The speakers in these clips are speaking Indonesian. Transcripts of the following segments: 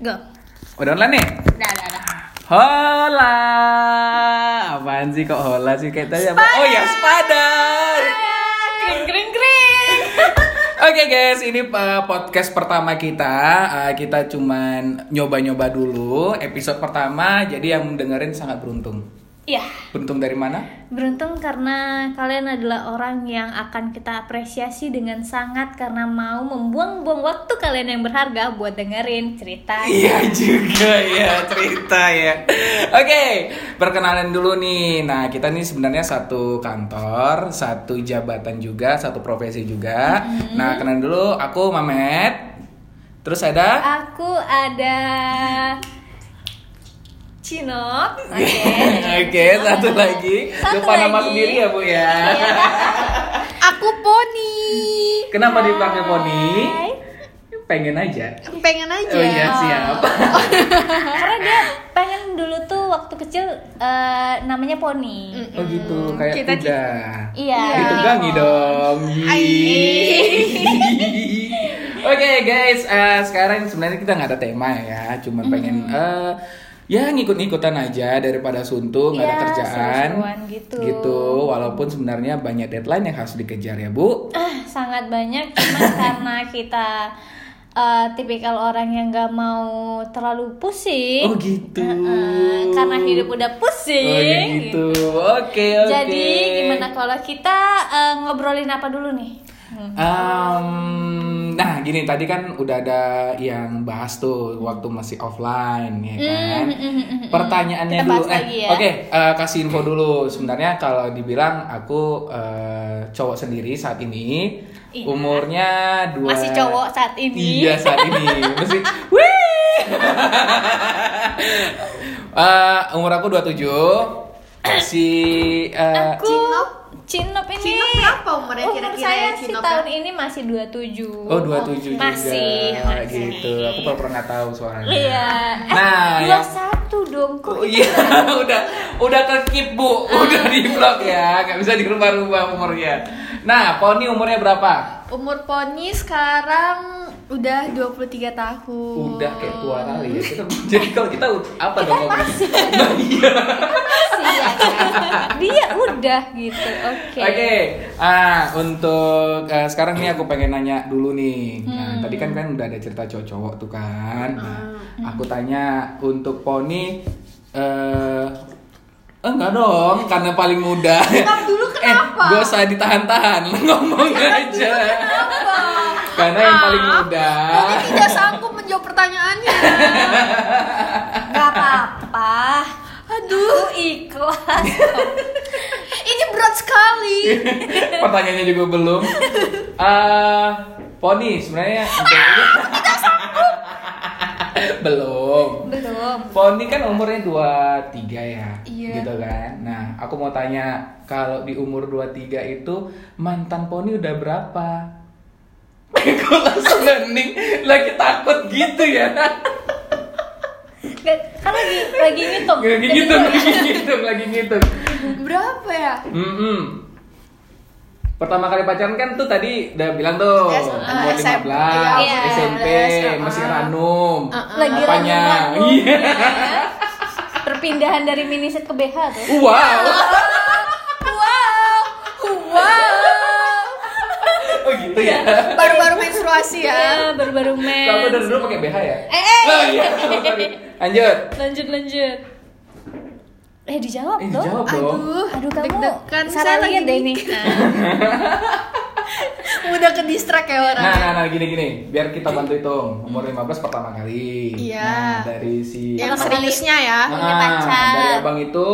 Go. Udah online nih? Dah, dah, dah. Hola. Apaan sih kok hola sih kayak tadi apa? Oh ya, Spadar. Kring, kring, kring. Oke guys, ini uh, podcast pertama kita. Uh, kita cuman nyoba-nyoba dulu episode pertama. Jadi yang dengerin sangat beruntung. Iya, Beruntung dari mana? beruntung karena kalian adalah orang yang akan kita apresiasi dengan sangat karena mau membuang-buang waktu kalian yang berharga buat dengerin cerita. Iya juga ya cerita ya. Oke, perkenalan dulu nih. Nah kita nih sebenarnya satu kantor, satu jabatan juga, satu profesi juga. Nah kenalan dulu, aku Mamet. Terus ada? Aku ada Cinok. Oke. Oke, satu lagi. Satu Lupa nama lagi. sendiri ya bu ya. Aku poni. Kenapa dipakai poni? Pengen aja. Pengen aja. Oh iya siap. Karena dia pengen dulu tuh waktu kecil eh, namanya poni. Oh gitu, kayak Kita- kuda. Iya. Ditunggangi dong. Oke guys, eh, sekarang sebenarnya kita nggak ada tema ya, cuma pengen eh, ya ngikut-ngikutan aja daripada suntuk nggak ada Iya, kerjaan. gitu. Gitu, walaupun sebenarnya banyak deadline yang harus dikejar ya bu. Ah, sangat banyak cuma karena kita eh, tipikal orang yang nggak mau terlalu pusing. Oh gitu. Eh, karena hidup udah pusing. Oh ya gitu. Oke oke. Jadi gimana kalau kita eh, ngobrolin apa dulu nih? Em, nah gini tadi kan udah ada yang bahas tuh waktu masih offline ya kan. Pertanyaannya Kita dulu, bahas eh lagi ya. oke eh, kasih info dulu. Sebenarnya kalau dibilang aku eh, cowok sendiri saat ini Iya. umurnya dua. Masih cowok saat ini. Iya saat ini masih. Wih. Eh, umur aku 27 masih eh, Aku Cinop ini Cinop berapa umurnya umur kira-kira saya ya, sih Cinop tahun ya? ini masih 27 Oh 27 juga Masih, masih. gitu. Aku pernah nggak tahu soalnya. Iya Nah, Dua yang satu dong kok Oh iya, udah udah kekip bu, udah di blok ya, nggak bisa dirubah-rubah umurnya. Nah, Poni umurnya berapa? Umur poni sekarang udah 23 tahun. Udah kayak tua kali ya. Kita, jadi kalau kita apa dong ngomongnya? Nah, iya. Masih ya? Dia udah gitu Oke Oke, ah untuk eh, sekarang nih aku pengen nanya dulu nih. Nah, Hmm. tadi kan kan udah ada cerita cowok-cowok tuh kan. Nah, aku tanya untuk Poni eh enggak dong, karena paling muda. dulu Eh, gak usah ditahan-tahan, ngomong aja. Karena yang paling muda. Poni tidak sanggup menjawab pertanyaannya. Gak apa-apa Aduh ikhlas Ini berat sekali. Pertanyaannya juga belum. Eh, Poni sebenarnya belum. Belum Poni kan umurnya 23 ya. Iya. Gitu kan. Nah, aku mau tanya kalau di umur 23 itu mantan Poni udah berapa? Kok langsung hening? Lagi takut gitu ya. Gak, Kan lagi lagi ngitung Lagi ngitung, lagi ngitung, lagi ngitung. Berapa ya? Mm-mm. Pertama kali pacaran kan tuh tadi udah bilang tuh umur SMP, 15, iya, SMP, 15, masih uh-uh. ranum. Lagi Apanya? ranum-ranum. Iya. Perpindahan dari miniset ke BH tuh Wow. Wow. Oh gitu ya. Baru-baru menstruasi ya. Ya baru-baru men Kamu dari dulu pakai BH ya? Eh, eh. Oh iya. Lanjut. Lanjut lanjut Eh dijawab Eh, dong jawab dong. Aduh, Aduh kamu salah Saya lagi deh ini Mudah ke distract ya orang. Nah, nah, nah, gini gini, biar kita bantu hitung. Umur 15 pertama kali. Iya. Nah, dari si Yang seriusnya ya. punya Nah, pacar. dari abang itu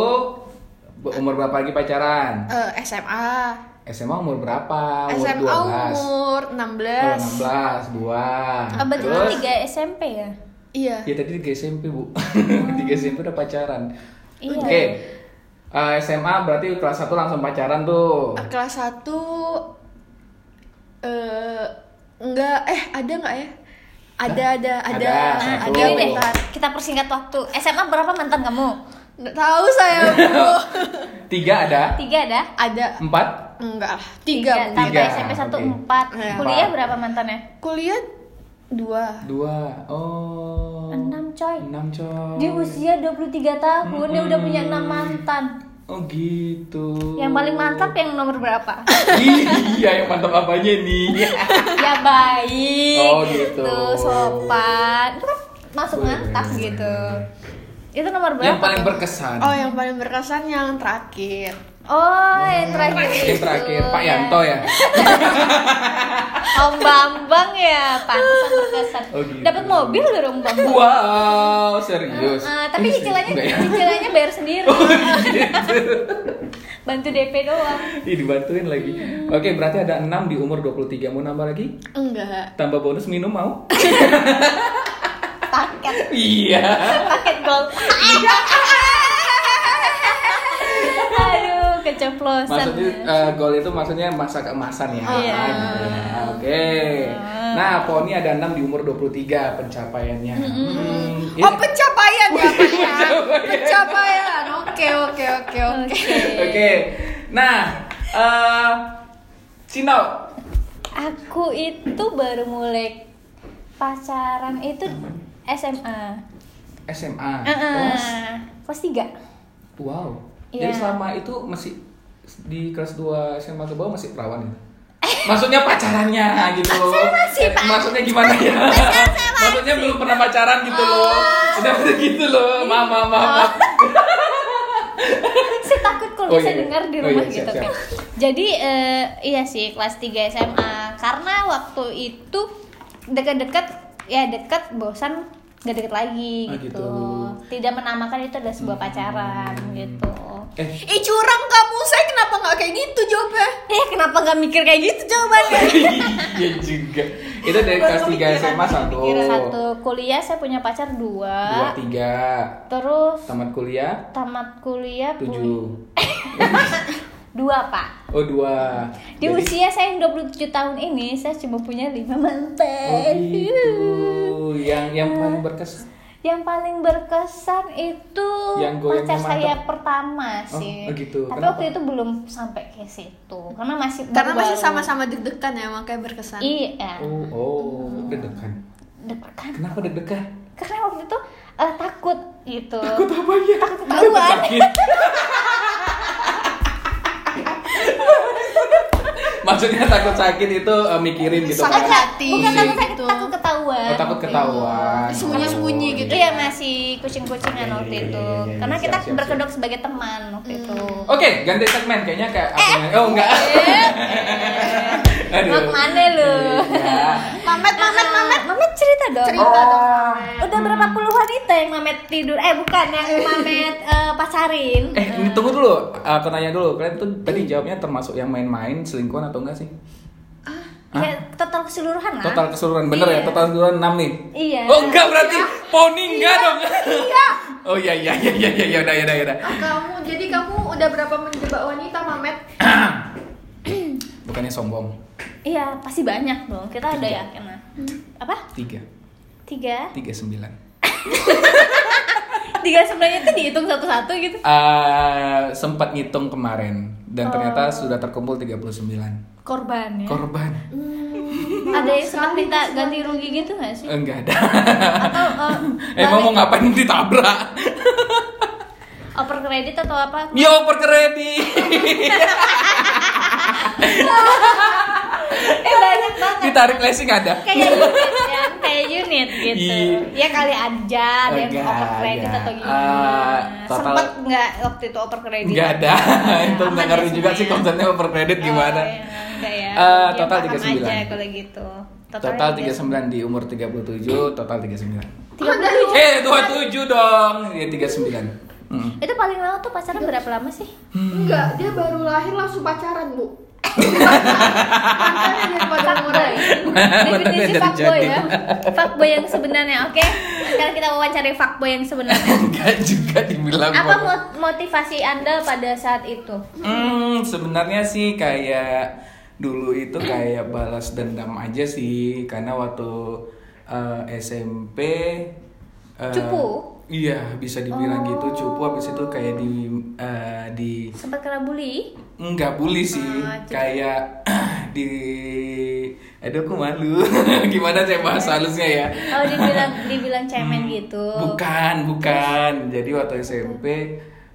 umur berapa lagi pacaran? Eh, SMA. SMA umur berapa? Umur SMA 12. umur Oh, 16. 16, 2. Oh, berarti itu Terus? 3 SMP ya? Iya. Ya tadi 3 SMP, Bu. 3 SMP udah pacaran. Iya Oke. Eh, SMA berarti kelas 1 langsung pacaran tuh. Kelas 1 eh enggak eh ada enggak ya? Ada ada ada Ada, ada, satu. Gini deh, bentar. kita persingkat waktu SMA berapa mantan kamu? Nggak tahu saya Bu. Tiga ada? Tiga ada? ada Empat? Enggak lah tiga, Tiga, SMP 1 oke. 4 Iya. Kuliah Empat. berapa mantannya? kuliah dua Dua. Oh. 6 6 coy. Di usia 23 tahun dia udah punya 6 mantan. Oh gitu. Yang paling mantap yang nomor berapa? iya, yang mantap apanya nih? ya baik. Oh, gitu. sopan. Itu kan masuk mantap gitu. Itu nomor berapa? yang paling tuh? berkesan. Oh yang paling berkesan yang terakhir. Oh, yang terakhir. Yang terakhir Pak ya. Yanto ya. Om Bambang ya, pantesan berkesan. Oh, gitu. Dapat mobil gak Om Bambang? Wow, serius. Ah, tapi Ini cicilannya enggak ya? cicilannya bayar sendiri. Oh, gitu. Bantu DP doang. Ih, dibantuin lagi. Oke, berarti ada 6 di umur 23. Mau nambah lagi? Enggak. Tambah bonus minum mau? Paket, iya. paket gold. Aduh, keceplosan. Maksudnya eh, gol itu maksudnya masa keemasan ya. Iya. Ah, gitu ya. Oke. Nah, Poni ada 6 di umur 23 pencapaiannya. Hmm, ini- Oh pencapaian ya ya. Pencapaian. Oke oke oke oke. Oke. Oke. Nah, eh Cino. Aku itu baru mulai pacaran itu SMA. SMA. Uh Kelas Kelas 3. Wow. Iya. Jadi selama itu masih di kelas 2 SMA ke bawah masih perawan ya? Maksudnya pacarannya gitu loh. masih, Eh. Maksudnya gimana ya? Maksudnya belum pernah pacaran gitu loh. Udah gitu loh. Maaf, maaf, maaf. maaf. Saya takut kalau Oh, bisa iya. dengar di Oh, rumah iya, siap, gitu siap. kan. Jadi eh, iya sih kelas 3 SMA karena waktu itu dekat-dekat ya dekat bosan nggak deket lagi Ah, gitu. gitu. Tidak menamakan itu adalah sebuah pacaran gitu. Eh, Ih curang kamu, saya kenapa nggak kayak gitu jawabnya? Eh kenapa nggak mikir kayak gitu jawabannya? iya juga. Itu dari kelas 3 kepikiran, SMA satu. Satu kuliah saya punya pacar dua. Dua, tiga. Terus Tamat kuliah, tamat kuliah tujuh. dua pak. Oh, dua. Di Jadi- usia saya yang 27 tahun ini saya cuma punya lima Oh, mantan. gitu. Yang yang paling berkesan. Yang paling berkesan itu Yang pacar saya mantap. pertama Oh, sih. oh gitu. Tapi Kenapa? waktu itu belum sampai ke situ karena masih Karena masih baru-baru. sama-sama deg-degan ya makanya berkesan. Iya. Oh, oh, deg-degan. Deg-degan. Kenapa deg-degan? Karena waktu itu eh, takut gitu. Takut apa ya? Takut ketahuan. Maksudnya takut sakit itu eh, mikirin gitu Sakit kan? hati. Bukan takut sakit, gitu. takut ketahuan. Oh, takut ketahuan. Sembunyi-sembunyi gitu. Iya masih kucing-kucingan Iya, waktu iya, itu. iya, iya, iya. Karena Siap, kita berkedok sebagai teman waktu Hmm. itu. Oke, ganti segmen kayaknya kayak apa ya? Oh, enggak. Aduh. Mau ke mana lu? Iya. Mamet, mamet, mamet. Mamet cerita dong. Cerita dong. Oh. Mamet. Udah berapa puluh wanita yang Mamet tidur? Eh bukan yang Mamet eh, pacarin. Eh, ini tunggu dulu. Aku nanya dulu. Kalian tuh tadi jawabnya termasuk yang main-main, selingkuhan atau enggak sih? Ya total keseluruhan lah. Total keseluruhan bener ya? Iya. Total keseluruhan 6 nih. Iya. Oh enggak berarti poni enggak dong. Iya. Oh iya iya iya iya iya udah udah udah. Ah, kamu, jadi kamu udah berapa menjebak wanita, Mamet? Bukannya sombong. Iya pasti banyak dong. Kita ada Tiga. yakin lah. Apa? Tiga. Tiga. Tiga sembilan. Tiga sebenarnya itu dihitung satu-satu gitu. Eh, sempat ngitung kemarin dan ternyata Oh. sudah terkumpul 39 Korban ya. korban. ada yang sempat minta ganti rugi gitu nggak sih? Enggak ada. Atau eh, Emang mau ngapain ditabrak? oper kredit atau apa? Yo per kredit. Eh banyak banget. Ditarik leasing ada. kayak unit ya, kayak unit gitu. Iya. Ya kali aja ada yang kredit enggak. atau gimana. Ah, total- Sempet nggak waktu itu oper kredit? Enggak ada. Itu Aman nggak ya ngerti juga sih ya? konsepnya kredit gimana. Oh, iya, enggak ya. Eh, Ya, total paham 39. aja kalau gitu. Total 39 di umur 37, total 39. Tiga puluh. Eh, 27 dong. Ya 39. Mm. Itu paling lama tuh pacaran berapa lama sih? Enggak, dia baru lahir langsung pacaran, Bu. Umur Definisi fuckboy jadi. ya. Fuckboy yang sebenarnya, oke? Sekarang kita wawancari fuckboy yang sebenarnya. Enggak juga dibilang Apa motivasi Anda pada saat itu? Hmm, sebenarnya sih kayak dulu itu kayak balas dendam aja sih karena waktu eh, SMP eh, Cupu? Iya, bisa dibilang Oh. gitu cupu habis itu kayak di eh, di Sempat kena bully? Enggak bully sih, Ah, jadi- kayak di Aduh aku malu. Gimana saya bahas halusnya ya? Kalau dibilang dibilang cemen gitu. Bukan, bukan. Jadi waktu SMP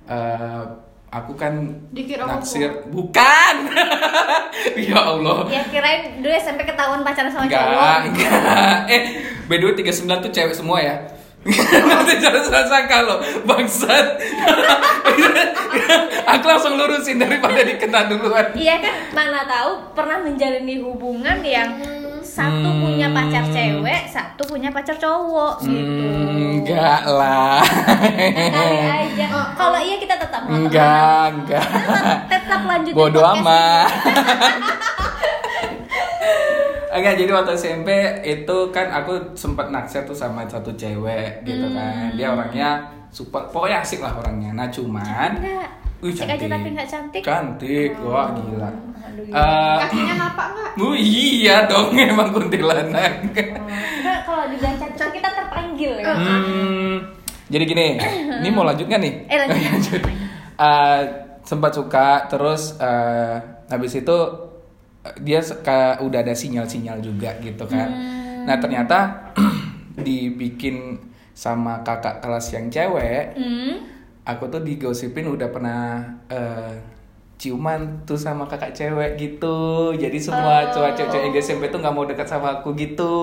eh, aku kan Dikira naksir. Bukan. ya Allah. Ya kirain dulu SMP ketahuan pacaran sama Enggak, cowok. enggak. Eh, by the way 39 tuh cewek semua ya. Nanti jangan salah sangka lo, bangsat. aku langsung lurusin daripada dikena duluan. Iya kan mana tahu pernah menjalani hubungan yang satu Hmm. punya pacar cewek, satu punya pacar cowok gitu. Hmm, enggak lah. Kali aja. Kalau iya kita tetap mau. Enggak, enggak. Tetap, tetap lanjutin Bodoh amat. Enggak, jadi waktu SMP itu kan aku sempat naksir tuh sama satu cewek gitu Hmm. kan. Dia orangnya super, pokoknya asik lah orangnya. Nah cuman. Wih, Asik aja tapi nggak cantik. Cantik, wah gila. Aduh, Eh, gila. Kakinya napak nggak? oh iya dong emang kuntilanak. Enggak, kalau dibilang cantik kita terpanggil ya. Hmm, jadi gini, ini mau lanjut nggak nih? Eh, lanjut. Lanjut. Eh, sempat suka, terus eh, habis itu dia suka udah ada sinyal-sinyal juga gitu kan. Hmm. Nah ternyata dibikin sama kakak kelas yang cewek, Hmm. aku tuh digosipin udah pernah eh, ciuman tuh sama kakak cewek gitu. Jadi semua Oh. cowok-cowok yang di SMP tuh nggak mau dekat sama aku gitu.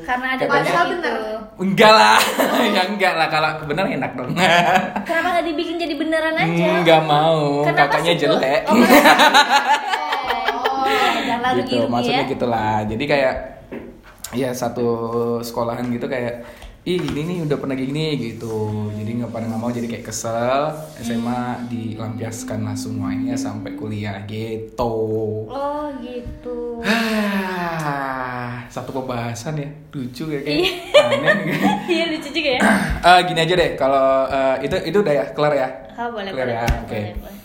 Karena ada Katanya- padahal bener. bener. Enggak lah, ya enggak lah kalau bener enak dong. Kenapa nggak dibikin jadi beneran aja? Enggak mau, Kenapa kakaknya jelek. Oh, lalu gitu, rugi maksudnya ya. gitulah. Jadi kayak ya satu sekolahan gitu kayak ih ini nih udah pernah gini gitu. Jadi nggak pada nggak mau jadi kayak kesel. SMA dilampiaskan lah semuanya sampai kuliah gitu. Oh gitu. Satu pembahasan ya lucu ya kayak Iya. aneh Iya lucu juga ya. Eh, gini aja deh kalau eh, itu itu udah ya kelar ya Oh, boleh, Clear boleh, ya, oke. boleh, boleh.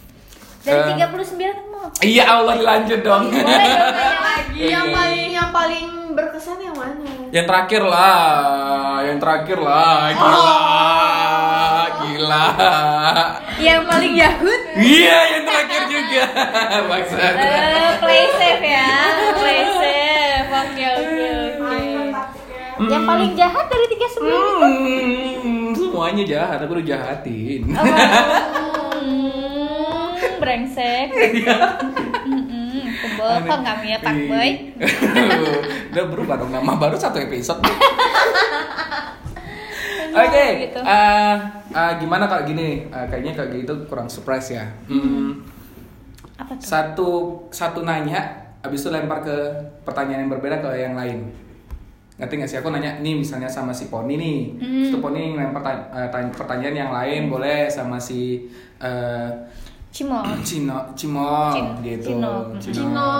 Dan Eh. 39 kan iya Allah dilanjut dong Boleh dong tanya lagi. Yang paling yang paling berkesan yang mana? yang terakhir lah yang terakhir lah gila gila Yang paling Yahud. iya yang terakhir juga maksud Eh, play safe ya. Play safe. Oke, oke, oke. Yang paling jahat dari 39 itu? hmm, semuanya jahat aku udah jahatin Oh, brengsek. Mm-mm, Kebohong kami ya Pak Boy. Udah berubah dong nama baru satu episode. Oke, gitu. eh, eh, gimana kalau gini? Eh, kayaknya kayak gitu kurang surprise ya. Hmm, Apa tuh? satu satu nanya, abis itu lempar ke pertanyaan yang berbeda ke yang lain. Ngerti nggak sih? Aku nanya nih misalnya sama si Poni nih, Hmm. Terus tuh Poni ngelempar ta- eh, tanya- pertanyaan yang lain boleh sama si eh, Cimol. Cino, Cimol Cin- gitu. Cino. Cino.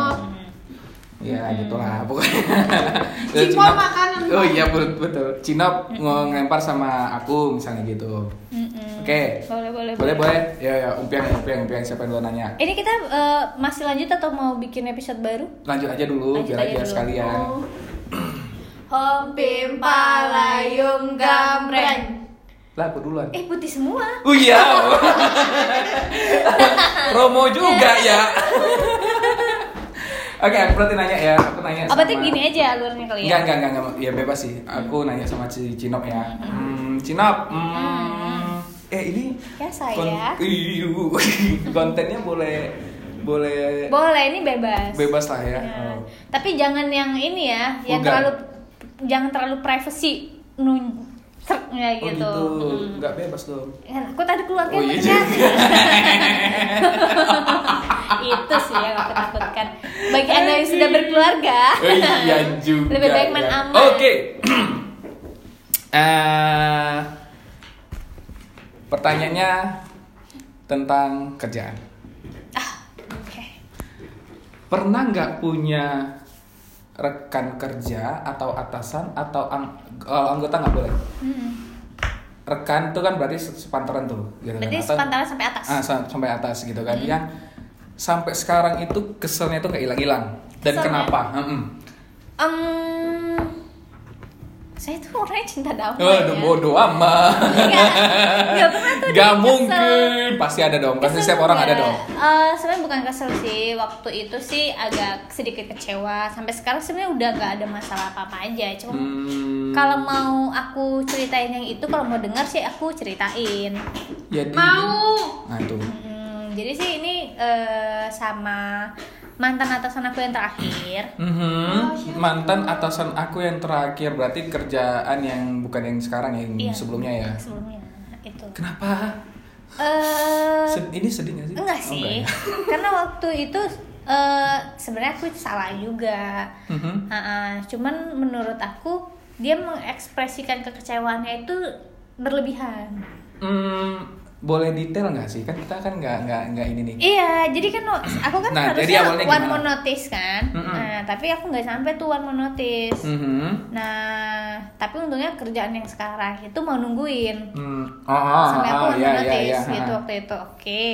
Ya gitulah pokoknya. Cimol Cino- makanan. Oh iya betul betul. Cino mau ngelempar sama aku misalnya gitu. Mm-mm. Oke. Boleh, boleh, Boleh boleh. Ya ya umpian umpian umpian siapa yang nanya. Ini kita eh, masih lanjut atau mau bikin episode baru? Lanjut aja dulu Lanjut biar aja aja dulu. sekalian. Hom pim palayung gambreng. Lah aku duluan. Eh putih semua. Oh iya. Promo juga ya. Oke, aku berarti nanya ya. Aku nanya Oh, berarti sama- gini aja alurnya kali ya. Enggak, enggak, enggak, enggak, ya bebas sih. Aku nanya sama si Cinop ya. Hmm, Cinop, hmm, eh ini Ya saya. kon- kontennya boleh boleh Boleh, ini bebas. bebas lah ya. Ya. Oh. Tapi jangan yang ini ya, yang terlalu jangan terlalu privacy nun ya Oh gitu. gitu, Mm. nggak bebas dong. Kan aku tadi keluarga Oh, iya. Itu sih yang aku takutkan. Bagi anda yang sudah berkeluarga, Oh iya juga. lebih baik main ya. aman. Oke. Eh, pertanyaannya tentang kerjaan. Oke. Pernah nggak punya rekan kerja atau atasan atau ang- kalau anggota nggak boleh? Hmm. Rekan itu kan berarti se- sepantaran tuh, gitu kan? Berarti Atau- sepantaran sampai atas. Ah, sa- sampai atas gitu kan? Hmm. Yang sampai sekarang itu keselnya tuh nggak hilang-hilang. Dan Keselnya? kenapa? Mm-mm. Em, saya tuh orangnya cinta damai. Waduh, ya. bodoh amat. Nggak, nggak pernah tuh Gak kesel. mungkin, pasti ada dong. Pasti setiap orang ada nggak? dong. Eh, sebenarnya bukan kesel sih. Waktu itu sih agak sedikit kecewa. Sampai sekarang sebenarnya udah nggak ada masalah apa-apa aja. Cuma Hmm, kalau mau aku ceritain yang itu, kalau mau dengar sih aku ceritain. jadi, Mau. Nah tuh. Hmm, jadi sih ini eh, sama mantan atasan aku yang terakhir. Mhm. Mantan atasan aku yang terakhir berarti kerjaan yang bukan yang sekarang yang Iya, sebelumnya ya. Sebelumnya itu. Kenapa? Eh, Sed- ini sedih gak sih? enggak Oh, sih, ya? karena waktu itu eh, sebenarnya aku salah juga. Mhm. Ah, ah, cuman menurut aku dia mengekspresikan kekecewaannya itu berlebihan. Hmm, boleh detail nggak sih? Kan kita kan nggak nggak nggak ini nih. Iya, jadi kan aku kan Nah, harusnya one gimana? more notice kan. Mm-mm. Nah, tapi aku nggak sampai tuh one more notice. Mhm. Nah, tapi untungnya kerjaan yang sekarang itu mau nungguin Hmm. Oh, oh, sampai aku oh, one more iya, notice iya. gitu Ha. waktu itu. Oke.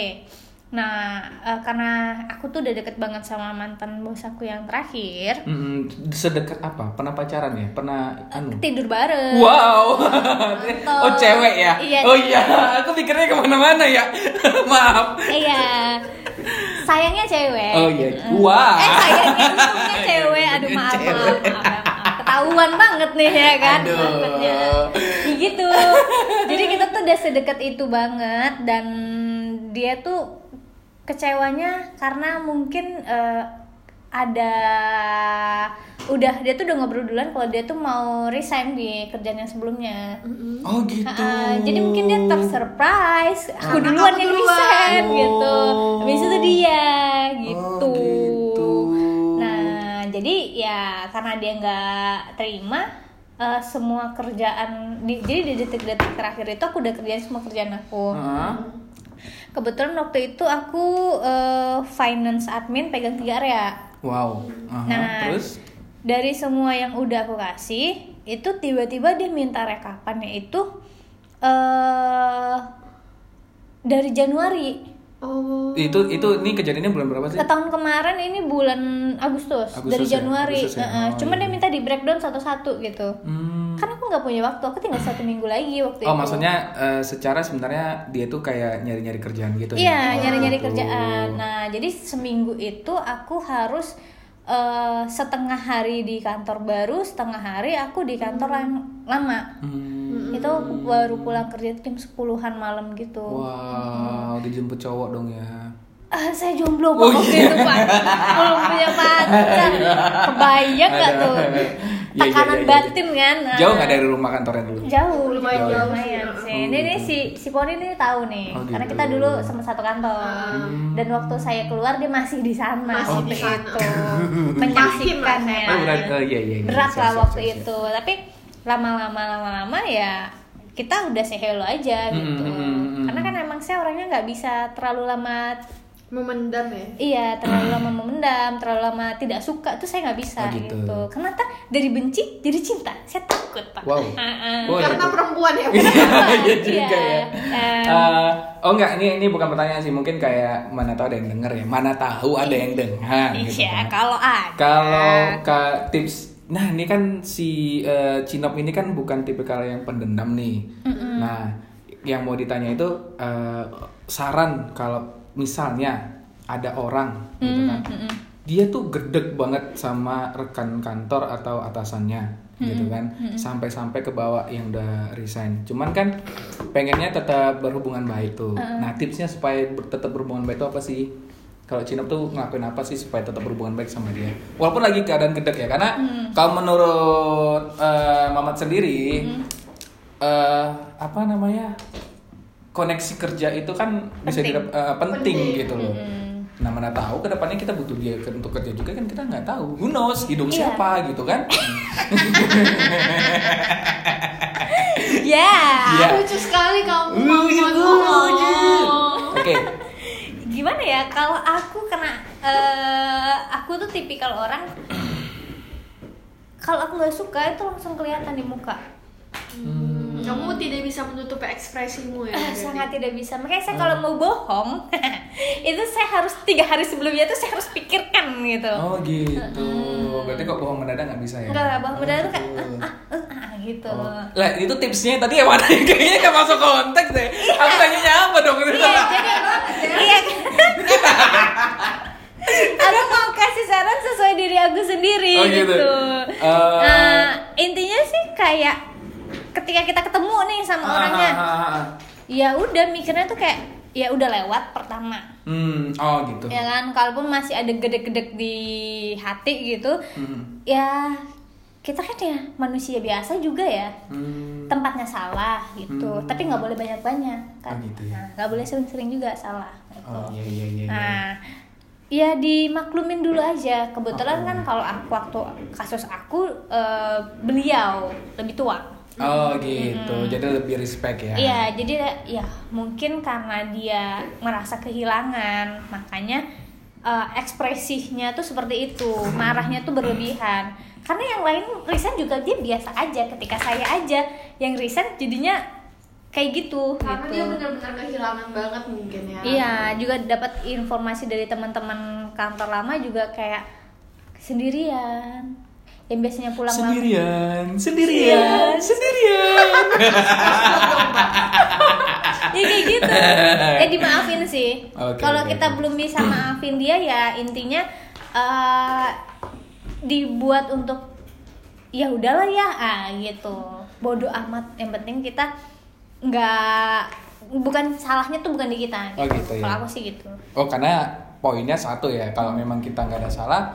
Nah, eh, karena aku tuh udah deket banget sama mantan bos aku yang terakhir, Mm, sedekat apa? Pernah pacaran ya? Pernah anu? tidur bareng. Wow. oh cewek ya? Iya, oh iya, aku pikirnya ke mana-mana ya. Maaf. Iya. Sayangnya cewek. Oh iya. Mm. Wah. Eh sayangnya untungnya cewek. Aduh maaf Cewek. maaf, maaf. Ketahuan banget nih ya kan. Aduh. Ya gitu. Jadi kita tuh udah sedekat itu banget dan dia tuh kecewanya karena mungkin eh, ada udah dia tuh udah ngobrol duluan kalau dia tuh mau resign di kerjaan yang sebelumnya. Oh gitu. Ah, jadi mungkin dia tersurprise aku Karena duluan aku yang duluan. resign Oh. gitu habis itu dia gitu. Oh, gitu. nah jadi ya karena dia nggak terima eh, semua kerjaan di, jadi di detik-detik terakhir itu aku udah kerjain semua kerjaan aku Heeh. Kebetulan waktu itu aku eh, finance admin pegang tiga area Wow. Aha, Nah, terus? dari semua yang udah aku kasih, itu tiba-tiba dia minta rekapannya itu eh dari Januari. Oh. Itu itu ini kejadiannya bulan berapa sih? Ke tahun kemarin ini bulan Agustus, Agustus dari ya? Januari. Agustus ya? Heeh, Oh, Cuma iya. dia minta di breakdown satu-satu gitu. Hmm. Kan aku nggak punya waktu, aku tinggal satu minggu lagi waktu Oh, itu. maksudnya eh, secara sebenarnya dia tuh kayak nyari-nyari kerjaan gitu Iya, ya? nyari-nyari gitu. kerjaan. Nah, jadi seminggu itu aku harus eh, setengah hari di kantor baru, setengah hari aku di kantor yang lama. Hmm. Itu aku baru pulang kerja itu jam 10-an malam gitu. Wow, dijemput cowok dong ya. Ah, saya jomblo Oh, Pak, waktu iya. itu Pak. Belum punya pacar. Kebayang Aduh. tuh? Iya, iya, Tekanan iya, iya. batin kan. Nah, Jauh nggak dari rumah kantornya dulu? Jauh, Lumayan jauh, jauh lumayan sih. sih. Ini, ini si si Poni ini tahu nih, Oh, karena gitu. kita dulu sama satu kantor. Dan waktu saya keluar dia masih di sana Masih waktu di sana. itu, menyaksikannya. Oh, berat- oh, iya, iya, iya. Berat lah waktu siap, siap. itu, tapi lama-lama lama-lama ya kita udah say hello aja gitu. mm, mm, mm. Karena kan emang saya orangnya nggak bisa terlalu lama Memendam ya. Iya, terlalu lama memendam, terlalu lama tidak suka tuh saya nggak bisa Oh, gitu. gitu. Karena tak dari benci jadi cinta, saya takut pak. Wow. Ah, ah. Oh, Karena gitu. perempuan ya. Iya juga Iya. ya. Eh, oh enggak, ini ini bukan pertanyaan sih, mungkin kayak mana tahu ada yang denger ya, mana tahu ada yang dengar. gitu Iya, kan. kalau ada. Kalau ke tips, nah ini kan si eh, Cinop ini kan bukan tipikal yang pendendam nih. Nah, yang mau ditanya itu eh, saran kalau misalnya ada orang gitu kan, dia tuh gedek banget sama rekan kantor atau atasannya gitu kan, sampai-sampai ke bawah yang udah resign. Cuman kan pengennya tetap berhubungan baik tuh. Nah tipsnya supaya tetap berhubungan baik itu apa sih? kalau Cinop tuh ngelakuin apa sih supaya tetap berhubungan baik sama dia? Walaupun lagi keadaan gedek ya karena kalau menurut eh, Mamat sendiri eh, apa namanya koneksi kerja itu kan bisa Penting. didap- eh, penting, Penting. gitu loh nah mana tahu ke depannya kita butuh dia untuk kerja juga kan kita nggak tahu who knows hidung Iya. siapa gitu kan Ya. Iya. Lucu sekali kamu Uh, lucu. Oke Gimana ya kalau aku kena eh, aku tuh tipikal orang kalau aku nggak suka itu langsung kelihatan di muka. Hmm, Kamu tidak bisa menutupi ekspresimu ya. Eh, sangat tidak bisa. Makanya saya kalau mau bohong itu saya harus tiga hari sebelumnya itu saya harus pikirkan gitu. oh gitu berarti kok bohong mendadak nggak bisa ya Enggak lah, bohong tuh kayak gitu. ah, ah, ah, ah, gitu. Oh. Lah itu tipsnya tadi yang mana? Kayaknya gak masuk konteks deh. Aku tanyanya apa dong? Iya, jadi iya. aku mau kasih saran sesuai diri aku sendiri Oh, gitu. gitu. Eh. Nah, intinya sih kayak ketika kita ketemu nih sama orangnya, Ah, ah, ah, ah. ya udah mikirnya tuh kayak ya udah lewat pertama. Hmm, oh gitu. Ya kan, kalaupun masih ada gede-gede di hati gitu, Hmm. ya kita kan ya manusia biasa juga ya. Hmm. Tempatnya salah gitu, Hmm. tapi nggak boleh banyak-banyak kan. Oh, gitu ya. Nah, nggak boleh sering-sering juga salah. Gitu. Oh iya iya iya. iya. Nah, ya dimaklumin dulu aja. Kebetulan kan kalau aku waktu kasus aku eh, beliau lebih tua. Oh gitu. Jadi lebih respect ya. Iya, jadi ya mungkin karena dia merasa kehilangan, makanya eh, ekspresinya tuh seperti itu, marahnya tuh berlebihan. Karena yang lain resign juga dia biasa aja, ketika saya aja yang resign jadinya kayak gitu. Karena gitu. dia benar-benar kehilangan banget mungkin ya. Iya, juga dapat informasi dari teman-teman kantor lama juga kayak sendirian. Yang biasanya pulang malam. Sendirian, sendirian, sendirian. Ya kayak gitu. ya dimaafin sih. Oke, Kalau oke, kita belum bisa maafin dia ya intinya eh dibuat untuk ya udahlah ya ah gitu. Bodoh amat. Yang penting kita nggak bukan salahnya tuh bukan di kita. Oh, gitu ya. Kalau aku sih gitu. Oh karena poinnya satu ya. Kalau memang kita nggak ada salah,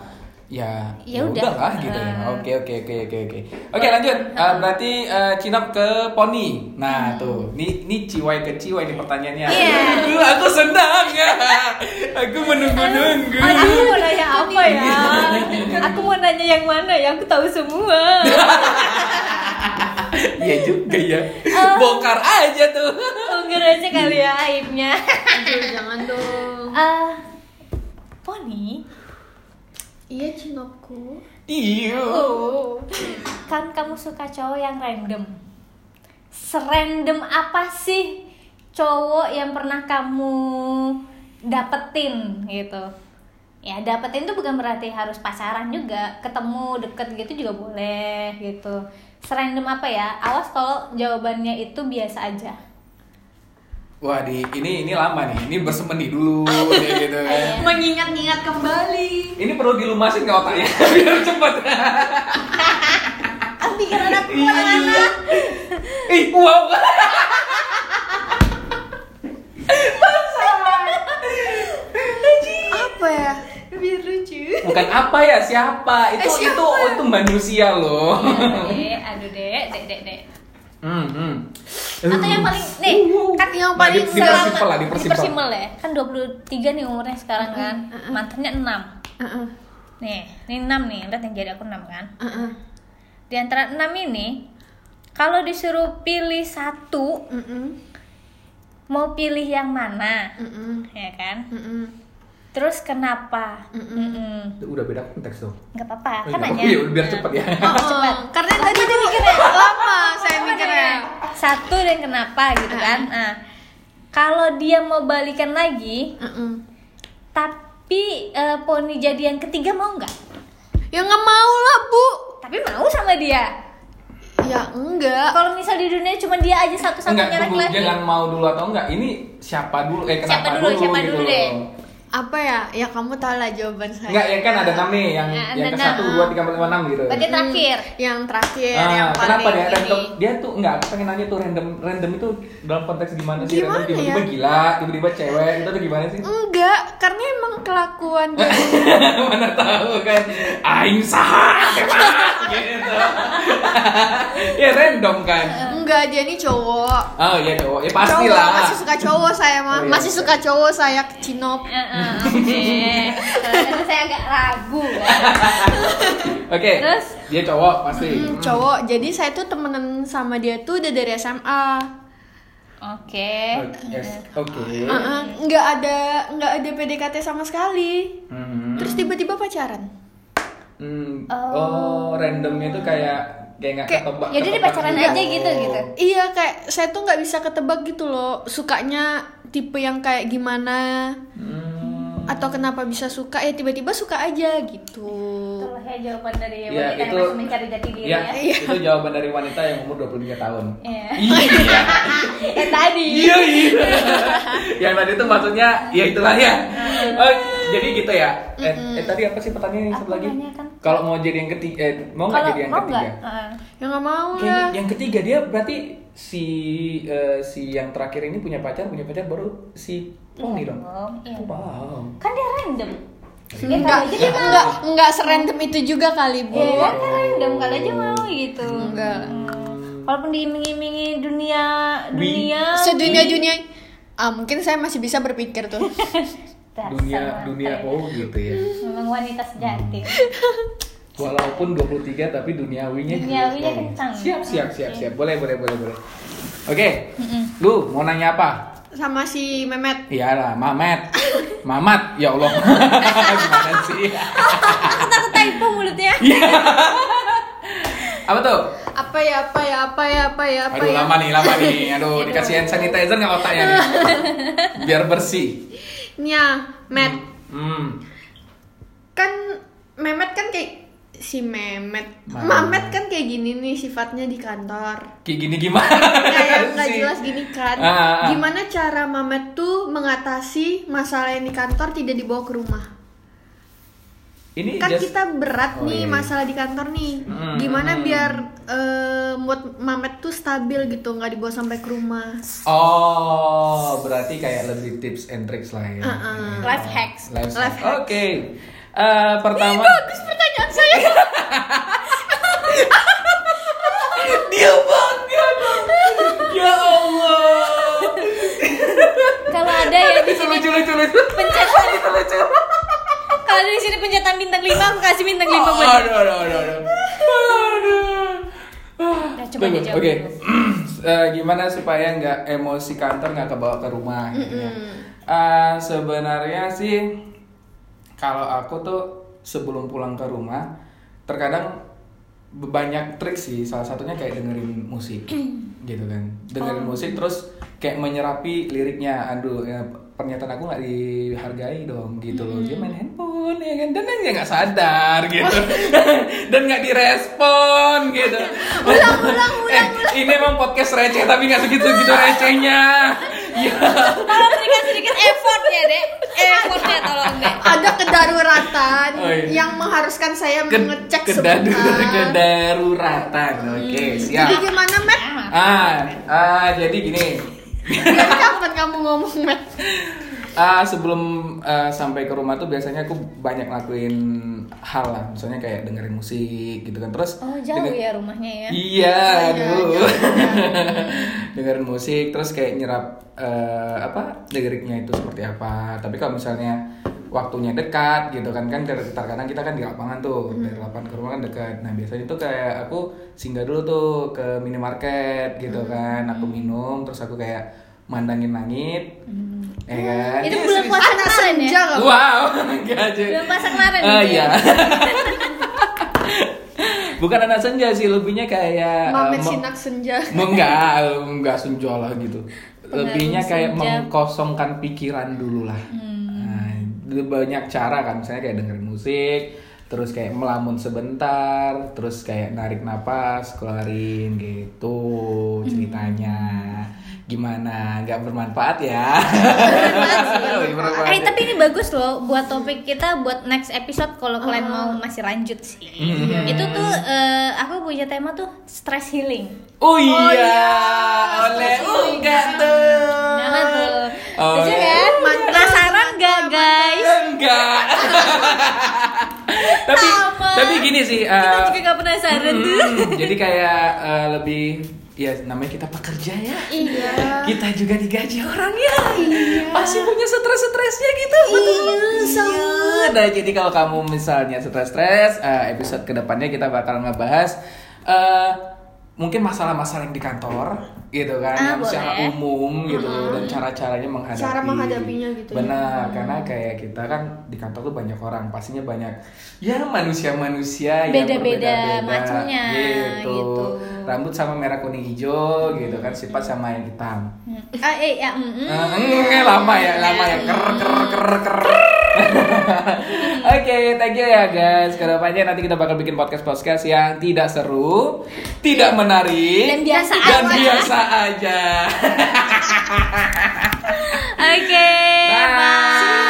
ya Ya ya udah. udahlah gitu ya. Oke oke oke oke oke. Oke lanjut. Eh, berarti eh, Cinap ke Poni. Nah tuh, ini ini ciwai ke ciwai ini pertanyaannya. Hmm. Iya. Aduh, aku senang ya. Aku menunggu-nunggu. Oh, aku mau nanya apa ya? Aku mau nanya yang mana ya? Aku tahu semua. Iya juga ya. Oh. Bongkar aja tuh. Ungkir aja kali ya aibnya. Aduh, jangan dong. Eh, Poni, Iya, cinopku. Iyo. oh, kan kamu suka cowok yang random. Serandom apa sih cowok yang pernah kamu dapetin gitu? Ya dapetin tuh bukan berarti harus pacaran juga, ketemu deket gitu juga boleh gitu. Serandom apa ya? Awas kalau jawabannya itu biasa aja. Wah di ini ini lama nih. Ini bersemedi dulu kayak gitu kan. Mengingat-ingat kembali. Ini perlu dilumasin ke otaknya biar cepet. Ah, pikiran aku Iya. ke mana-mana. Ih, wow. Apa ya? Biar lucu. Bukan apa ya siapa? Itu Eh, siapa? itu itu manusia loh. Dek, aduh dek, dek, dek, dek. Hmm, hmm. Atau yang paling, nih, kan yang Nah, paling di- dipersimpel lah, selama- dipersimpel. dipersimpel ya. Kan 23 nih umurnya sekarang kan. Mantannya 6. Heeh. Nih, ini 6 nih, lihat yang jadi aku 6 kan. Heeh. Di antara 6 ini, kalau disuruh pilih satu, Heeh. mau pilih yang mana? Heeh. Ya kan? Heeh. Terus kenapa? Mm-mm. Udah beda konteks tuh. Nggak apa-apa, Oh, kan iya. nanya. Oh, iya, biar cepet ya. Oh, Cepat. Karena tadi tuh mikirnya lama saya mikirnya. Satu dan kenapa gitu kan? Nah, kalau dia mau balikan lagi, Heeh. tapi eh, poni jadi yang ketiga mau nggak? Ya nggak mau lah bu. Tapi mau sama dia. Ya enggak. Kalau misal di dunia cuma dia aja satu-satunya laki-laki. jangan mau dulu atau enggak. Ini siapa dulu? Eh, Siapa kenapa dulu, siapa gitu dulu loh. deh. Apa ya? Ya kamu tahu lah jawaban saya. Enggak, ya kan ada enam nih yang Ya, yang ke satu, dua, tiga, empat, lima, enam gitu. Berarti terakhir. Yang terakhir Ah, yang paling kenapa dia ini. random? Dia tuh enggak, aku pengen nanya tuh random random itu dalam konteks gimana sih? Gimana random tiba-tiba ya? gila, tiba-tiba cewek, itu tuh gimana sih? Enggak, karena emang kelakuan dia. Mana tahu kan? Aing saha gitu. ya random kan. Enggak, dia ini cowok. Oh iya cowok, ya pasti cowok, lah. masih suka cowok saya mah. Oh, iya. Masih suka cowok saya cinop. Eh, eh, Oke. Karena saya agak ragu. kan. Oke. Terus? dia cowok pasti. Hmm, cowok. Jadi saya tuh temenan sama dia tuh udah dari SMA. Oke. Yes, oke. Heeh, Nggak ada nggak ada PDKT sama sekali. Hmm. Terus tiba-tiba pacaran. Hmm, Oh. oh, randomnya tuh kayak kayak nggak ketebak. Jadi dia ketebak pacaran gitu. aja gitu gitu. Iya kayak saya tuh nggak bisa ketebak gitu loh. Sukanya tipe yang kayak gimana Hmm. Atau kenapa bisa suka ya tiba-tiba suka aja gitu. Itulah kayak jawaban dari Ya, wanita yang masih mencari jati diri Ya, ya. itu jawaban dari wanita yang umur 23 tahun. Iya. Iya. Yang tadi. Iya, iya. yang tadi itu maksudnya ya itulah ya. Oh, jadi gitu ya. Eh, eh, tadi apa sih pertanyaan yang satu lagi? kan. Kalau mau jadi yang ketiga, eh, mau nggak jadi yang mau ketiga? Heeh. Ya nggak mau lah. yang ketiga dia berarti si eh, si yang terakhir ini punya pacar, punya pacar baru si Poni dong. Iya. Oh, wow. Kan dia random. Enggak, aja dia mau. enggak, enggak serandom itu juga kali, Bu. Iya kan kan random kali aja mau gitu. Enggak. Hmm. Walaupun diiming-imingi dunia dunia Sedunia dunia ah mungkin saya masih bisa berpikir tuh. Dasar Dunia dunia oh gitu ya. Memang wanita sejati. Walaupun 23 tapi duniawinya Duniawinya kencang. Siap, siap, siap, siap. Boleh, boleh, boleh, boleh. Oke. Lu mau nanya apa? Sama si Memet. Iya lah, Mamet. Mamat, ya Allah. Gimana sih? Aku takut typo mulutnya. Apa tuh? Apa ya, apa ya, apa ya, apa ya, apa Aduh, ya. lama nih, lama nih. Aduh, dikasih hand sanitizer nggak otaknya nih? Biar bersih. Nya, Met. Hmm. Kan Memet kan kayak si Memet. Mamet. Mamet kan kayak gini nih sifatnya di kantor. Kayak gini gimana? Kayak nggak sih? jelas gini kan. Ah, ah, ah. Gimana cara Mamet tuh mengatasi masalah yang di kantor tidak dibawa ke rumah? Ini kan just- kita berat Oh, nih iya, iya. masalah di kantor nih Hmm, gimana hmm. biar eh, mood Mamet tuh stabil gitu nggak dibawa sampai ke rumah Oh, berarti kayak lebih tips and tricks lah ya. Uh-uh. Life hacks. Life, Life hacks. Oke. Eh, pertama. bagus pertanyaan saya Dia banget. ya Allah. Kalau ada ya di sini lucu lucu lucu. pencetan. Itu lucu. Kalau di sini pencetan bintang 5 aku kasih bintang 5 Oh, buat dia. aduh, aduh, aduh, aduh. Aduh. Nah, coba Tunggu, dijawab Oke. dulu. Eh, gimana supaya nggak emosi kantor nggak kebawa ke rumah? gitu ya? Eh, sebenarnya sih kalau aku tuh sebelum pulang ke rumah terkadang banyak trik sih salah satunya kayak dengerin musik gitu kan dengerin musik terus kayak menyerapi liriknya aduh ya, pernyataan aku nggak dihargai dong gitu loh. Dia main handphone ya kan? Dan dia nggak sadar gitu. Dan nggak direspon gitu. Ulang ulang ulang eh, ini emang podcast receh tapi nggak segitu gitu recehnya. Ya Kalau berikan sedikit effort ya, Dek. Effortnya tolong, Dek. ada kedaruratan Oh, iya. yang mengharuskan saya Ke- mengecek kedadu- sebentar. kedaruratan. Oke siap. Jadi gimana Met? ah ah jadi gini kapan kamu ngomong Met? Ah, sebelum ah, sampai ke rumah tuh biasanya aku banyak ngelakuin hal lah, misalnya kayak dengerin musik gitu kan. Terus Oh, jauh denger- ya rumahnya ya. Iya, Oh, iya, aduh. jauh, dengerin musik terus kayak nyerap eh, apa liriknya itu seperti apa. Tapi kalau misalnya waktunya dekat gitu kan kan ter- terkadang kita kan di lapangan tuh dari lapangan ke rumah kan dekat. Nah biasanya tuh kayak aku singgah dulu tuh ke minimarket gitu kan. Aku minum terus aku kayak mandangin langit, ya kan? Itu Yes, bulan puasa Anak kemarin ya? senja loh Wow, enggak aja. Bulan puasa kemarin ya? iya. Bukan anak senja sih, lebihnya kayak Mamet eh, sinak senja enggak, enggak senja lah gitu. Lebihnya kayak senja. mengkosongkan pikiran dulu lah. Itu banyak cara kan, misalnya kayak dengerin musik, terus kayak melamun sebentar, terus kayak narik napas, keluarin gitu ceritanya. Gimana? Nggak bermanfaat ya? Bermanfaat Eh ya? tapi ini bagus loh buat topik kita buat next episode kalau kalian mau masih lanjut sih. Hmm. Itu tuh eh, aku punya tema tuh stress healing. Oh iya, oleh enggak tuh. Tuh. Oh, iya. kan? Penasaran gak guys? Enggak. tapi Sama. tapi gini sih. Kita eh, juga gak penasaran tuh. hmm, jadi kayak eh, lebih ya namanya kita pekerja ya. Iya Kita juga digaji orang ya. Pasti punya stres-stresnya gitu. Betul. Iya. Nah, jadi kalau kamu misalnya stres-stres, eh, episode ke depannya kita bakal ngebahas eh, mungkin masalah-masalah yang di kantor gitu kan Ah, yang secara umum gitu dan cara-caranya menghadapi Cara menghadapinya gitu ya. benar karena kayak kita kan di kantor tuh banyak orang pastinya banyak ya manusia-manusia yang Beda-beda berbeda-beda, macamnya, gitu. gitu. rambut sama merah kuning hijau gitu kan sifat sama yang hitam Ah, eh, ya, mm, mm. Eh, lama ya lama ya ker ker ker ker Oke, thank you ya guys. Ke depannya nanti kita bakal bikin podcast podcast yang tidak seru, tidak menarik, Dan biasa dan aja. biasa aja. Oke, Bye. bye.